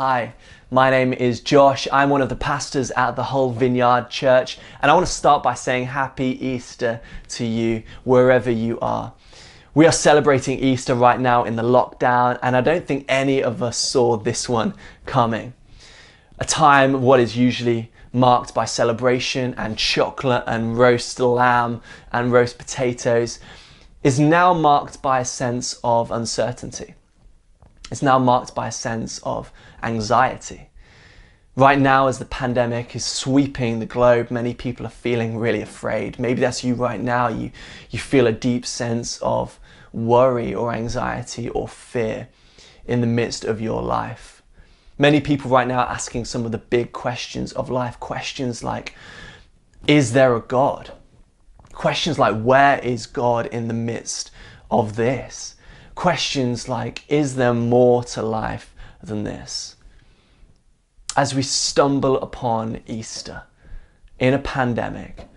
Hi, my name is Josh. I'm one of the pastors at the Hull Vineyard Church, and I want to start by saying Happy Easter to you wherever you are. We are celebrating Easter right now in the lockdown, and I don't think any of us saw this one coming. A time what is usually marked by celebration and chocolate and roast lamb and roast potatoes is now marked by a sense of uncertainty. It's now marked by a sense of anxiety. Right now, as the pandemic is sweeping the globe, many people are feeling really afraid. Maybe that's you right now. You, you feel a deep sense of worry or anxiety or fear in the midst of your life. Many people right now are asking some of the big questions of life. Questions like, is there a God? Questions like, where is God in the midst of this? Questions like, is there more to life than this? As we stumble upon Easter in a pandemic,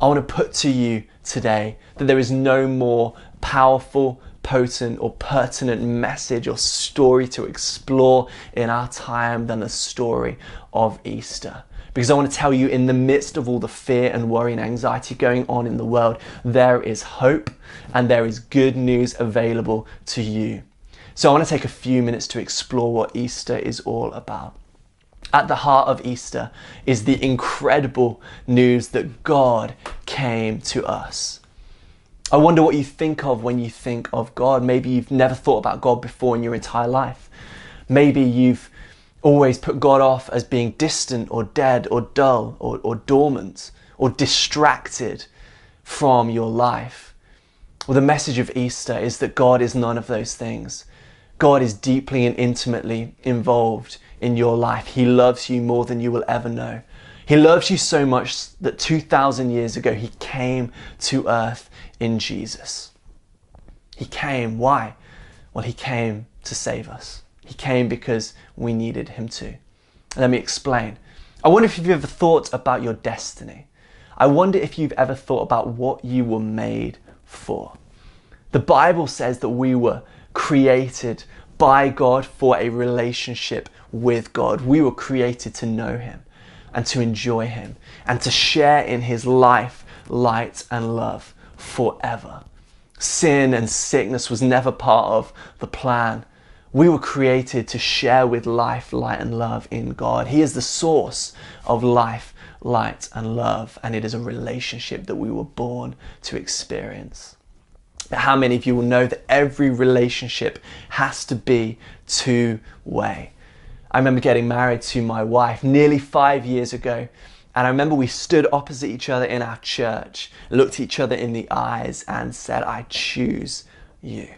I want to put to you today that there is no more powerful, potent, or pertinent message or story to explore in our time than the story of Easter because I want to tell you in the midst of all the fear and worry and anxiety going on in the world, there is hope and there is good news available to you. So I want to take a few minutes to explore what Easter is all about. At the heart of Easter is the incredible news that God came to us. I wonder what you think of when you think of God. Maybe you've never thought about God before in your entire life. Maybe you've always put God off as being distant or dead or dull or, or dormant or distracted from your life. Well, the message of Easter is that God is none of those things. God is deeply and intimately involved in your life. He loves you more than you will ever know. He loves you so much that 2,000 years ago, He came to earth in Jesus. He came. Why? Well, He came to save us. He came because we needed him to. Let me explain. I wonder if you've ever thought about your destiny. I wonder if you've ever thought about what you were made for. The Bible says that we were created by God for a relationship with God. We were created to know Him and to enjoy Him and to share in His life, light, and love forever. Sin and sickness was never part of the plan we were created to share with life, light, and love in God. He is the source of life, light, and love, and it is a relationship that we were born to experience. How many of you will know that every relationship has to be two way? I remember getting married to my wife nearly five years ago. And I remember we stood opposite each other in our church, looked each other in the eyes, and said, I choose you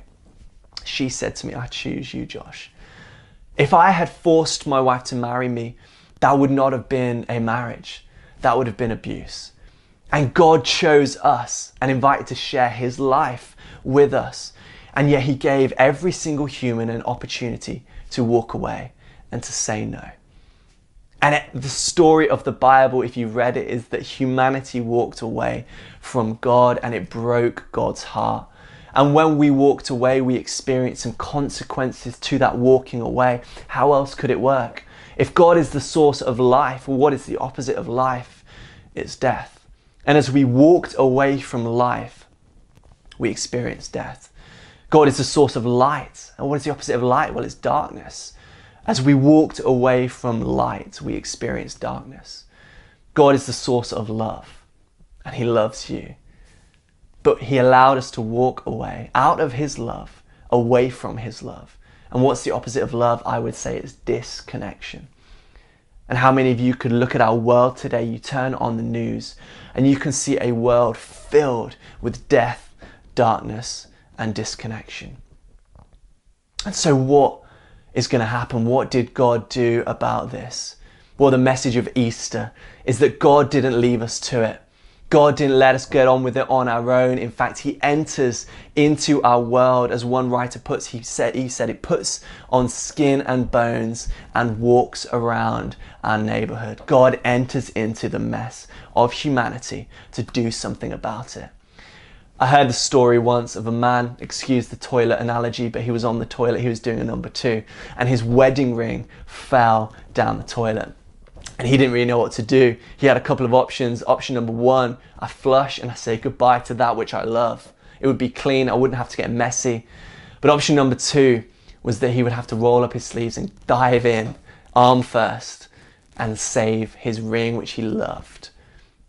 she said to me, I choose you, Josh. If I had forced my wife to marry me, that would not have been a marriage. That would have been abuse. And God chose us and invited to share his life with us. And yet he gave every single human an opportunity to walk away and to say no. And it, the story of the Bible, if you read it, is that humanity walked away from God and it broke God's heart. And when we walked away, we experienced some consequences to that walking away. How else could it work? If God is the source of life, what is the opposite of life? It's death. And as we walked away from life, we experienced death. God is the source of light. And what is the opposite of light? Well, it's darkness. As we walked away from light, we experienced darkness. God is the source of love, and He loves you. But he allowed us to walk away out of his love, away from his love. And what's the opposite of love? I would say it's disconnection. And how many of you could look at our world today? You turn on the news and you can see a world filled with death, darkness, and disconnection. And so, what is going to happen? What did God do about this? Well, the message of Easter is that God didn't leave us to it. God didn't let us get on with it on our own. In fact, He enters into our world, as one writer puts. He said, he said it puts on skin and bones and walks around our neighborhood. God enters into the mess of humanity to do something about it. I heard the story once of a man, excuse the toilet analogy, but he was on the toilet, he was doing a number two, and his wedding ring fell down the toilet. And he didn't really know what to do. He had a couple of options. Option number one, I flush and I say goodbye to that which I love. It would be clean, I wouldn't have to get messy. But option number two was that he would have to roll up his sleeves and dive in, arm first, and save his ring which he loved.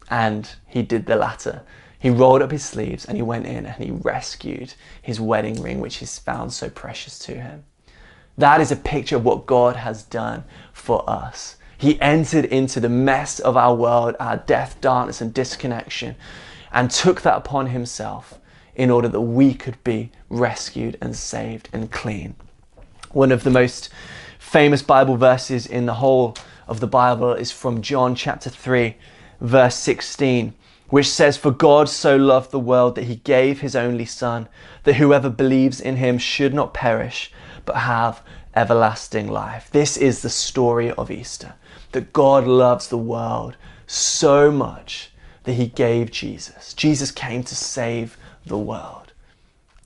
And he did the latter. He rolled up his sleeves and he went in and he rescued his wedding ring, which he's found so precious to him. That is a picture of what God has done for us. He entered into the mess of our world, our death, darkness, and disconnection, and took that upon himself in order that we could be rescued and saved and clean. One of the most famous Bible verses in the whole of the Bible is from John chapter 3, verse 16 which says, For God so loved the world that he gave his only Son, that whoever believes in him should not perish, but have everlasting life. This is the story of Easter, that God loves the world so much that he gave Jesus. Jesus came to save the world.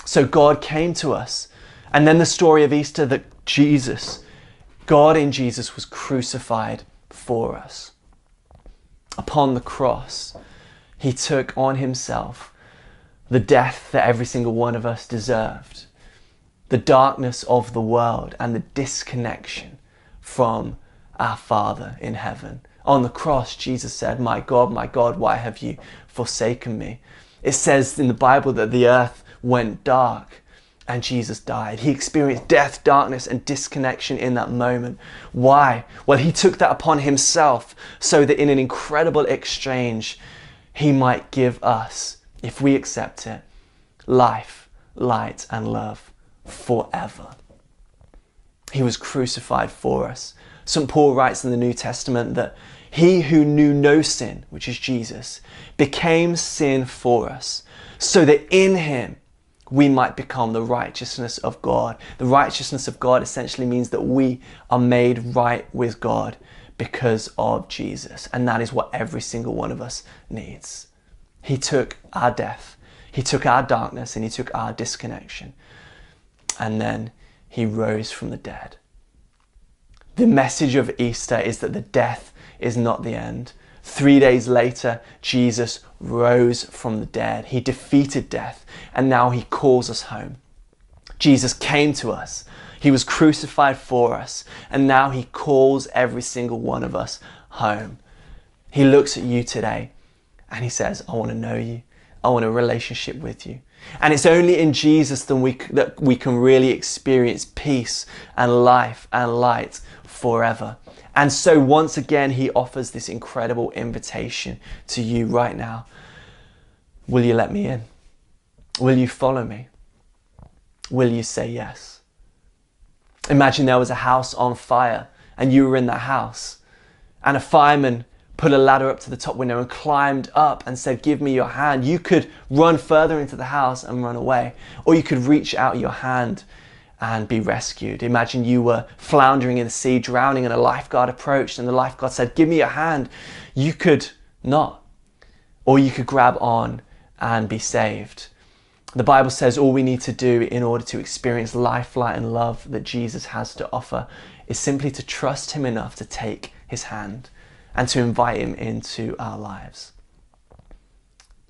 So God came to us. And then the story of Easter that Jesus, God in Jesus, was crucified for us. Upon the cross, he took on himself the death that every single one of us deserved, the darkness of the world, and the disconnection from our Father in heaven. On the cross, Jesus said, My God, my God, why have you forsaken me? It says in the Bible that the earth went dark and Jesus died. He experienced death, darkness, and disconnection in that moment. Why? Well, he took that upon himself so that in an incredible exchange, he might give us, if we accept it, life, light, and love forever. He was crucified for us. St. Paul writes in the New Testament that he who knew no sin, which is Jesus, became sin for us, so that in him we might become the righteousness of God. The righteousness of God essentially means that we are made right with God because of Jesus. And that is what every single one of us needs. He took our death, He took our darkness, and He took our disconnection. And then He rose from the dead. The message of Easter is that the death is not the end. Three days later, Jesus rose from the dead. He defeated death, and now He calls us home. Jesus came to us he was crucified for us, and now He calls every single one of us home. He looks at you today and He says, I want to know you. I want a relationship with you. And it's only in Jesus that we, that we can really experience peace and life and light forever. And so, once again, He offers this incredible invitation to you right now. Will you let me in? Will you follow me? Will you say yes? Imagine there was a house on fire and you were in that house, and a fireman put a ladder up to the top window and climbed up and said, Give me your hand. You could run further into the house and run away, or you could reach out your hand and be rescued. Imagine you were floundering in the sea, drowning, and a lifeguard approached, and the lifeguard said, Give me your hand. You could not, or you could grab on and be saved. The Bible says all we need to do in order to experience life, light, and love that Jesus has to offer is simply to trust Him enough to take His hand and to invite Him into our lives.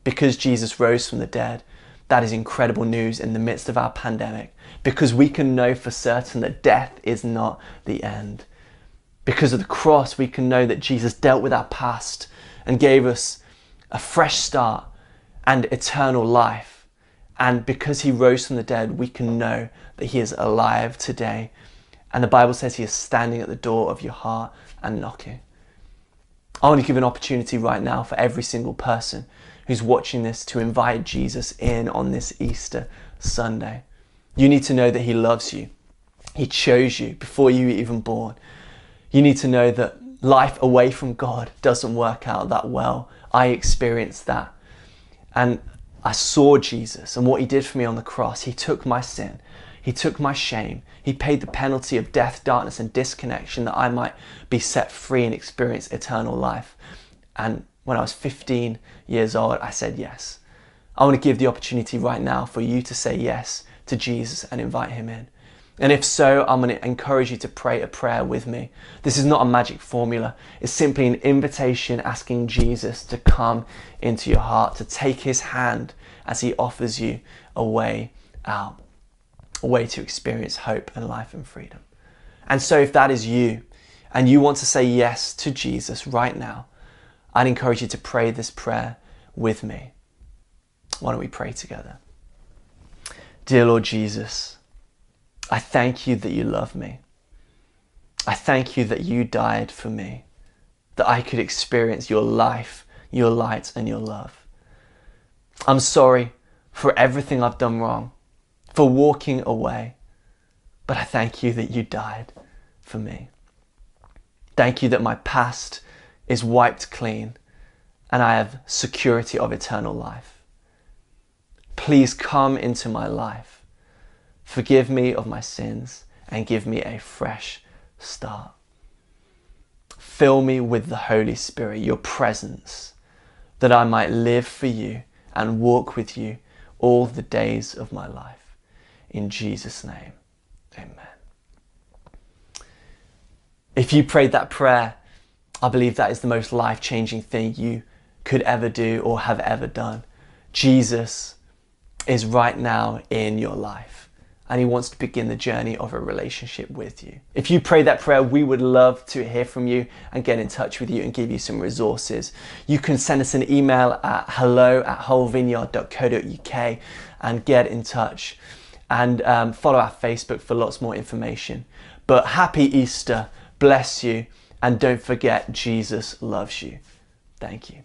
Because Jesus rose from the dead, that is incredible news in the midst of our pandemic, because we can know for certain that death is not the end. Because of the cross, we can know that Jesus dealt with our past and gave us a fresh start and eternal life and because he rose from the dead, we can know that he is alive today. And the Bible says he is standing at the door of your heart and knocking. I want to give an opportunity right now for every single person who's watching this to invite Jesus in on this Easter Sunday. You need to know that he loves you. He chose you before you were even born. You need to know that life away from God doesn't work out that well. I experienced that. And I saw Jesus and what he did for me on the cross. He took my sin, he took my shame, he paid the penalty of death, darkness, and disconnection that I might be set free and experience eternal life. And when I was 15 years old, I said yes. I want to give the opportunity right now for you to say yes to Jesus and invite him in. And if so, I'm going to encourage you to pray a prayer with me. This is not a magic formula. It's simply an invitation asking Jesus to come into your heart, to take his hand as he offers you a way out, a way to experience hope and life and freedom. And so if that is you and you want to say yes to Jesus right now, I'd encourage you to pray this prayer with me. Why don't we pray together? Dear Lord Jesus, I thank you that you love me. I thank you that you died for me, that I could experience your life, your light, and your love. I'm sorry for everything I've done wrong, for walking away, but I thank you that you died for me. Thank you that my past is wiped clean and I have security of eternal life. Please come into my life. Forgive me of my sins and give me a fresh start. Fill me with the Holy Spirit, your presence, that I might live for you and walk with you all the days of my life. In Jesus' name, amen. If you prayed that prayer, I believe that is the most life changing thing you could ever do or have ever done. Jesus is right now in your life and he wants to begin the journey of a relationship with you. If you pray that prayer, we would love to hear from you and get in touch with you and give you some resources. You can send us an email at hello at hullvineyard.co.uk and get in touch and um, follow our Facebook for lots more information. But happy Easter, bless you, and don't forget Jesus loves you. Thank you.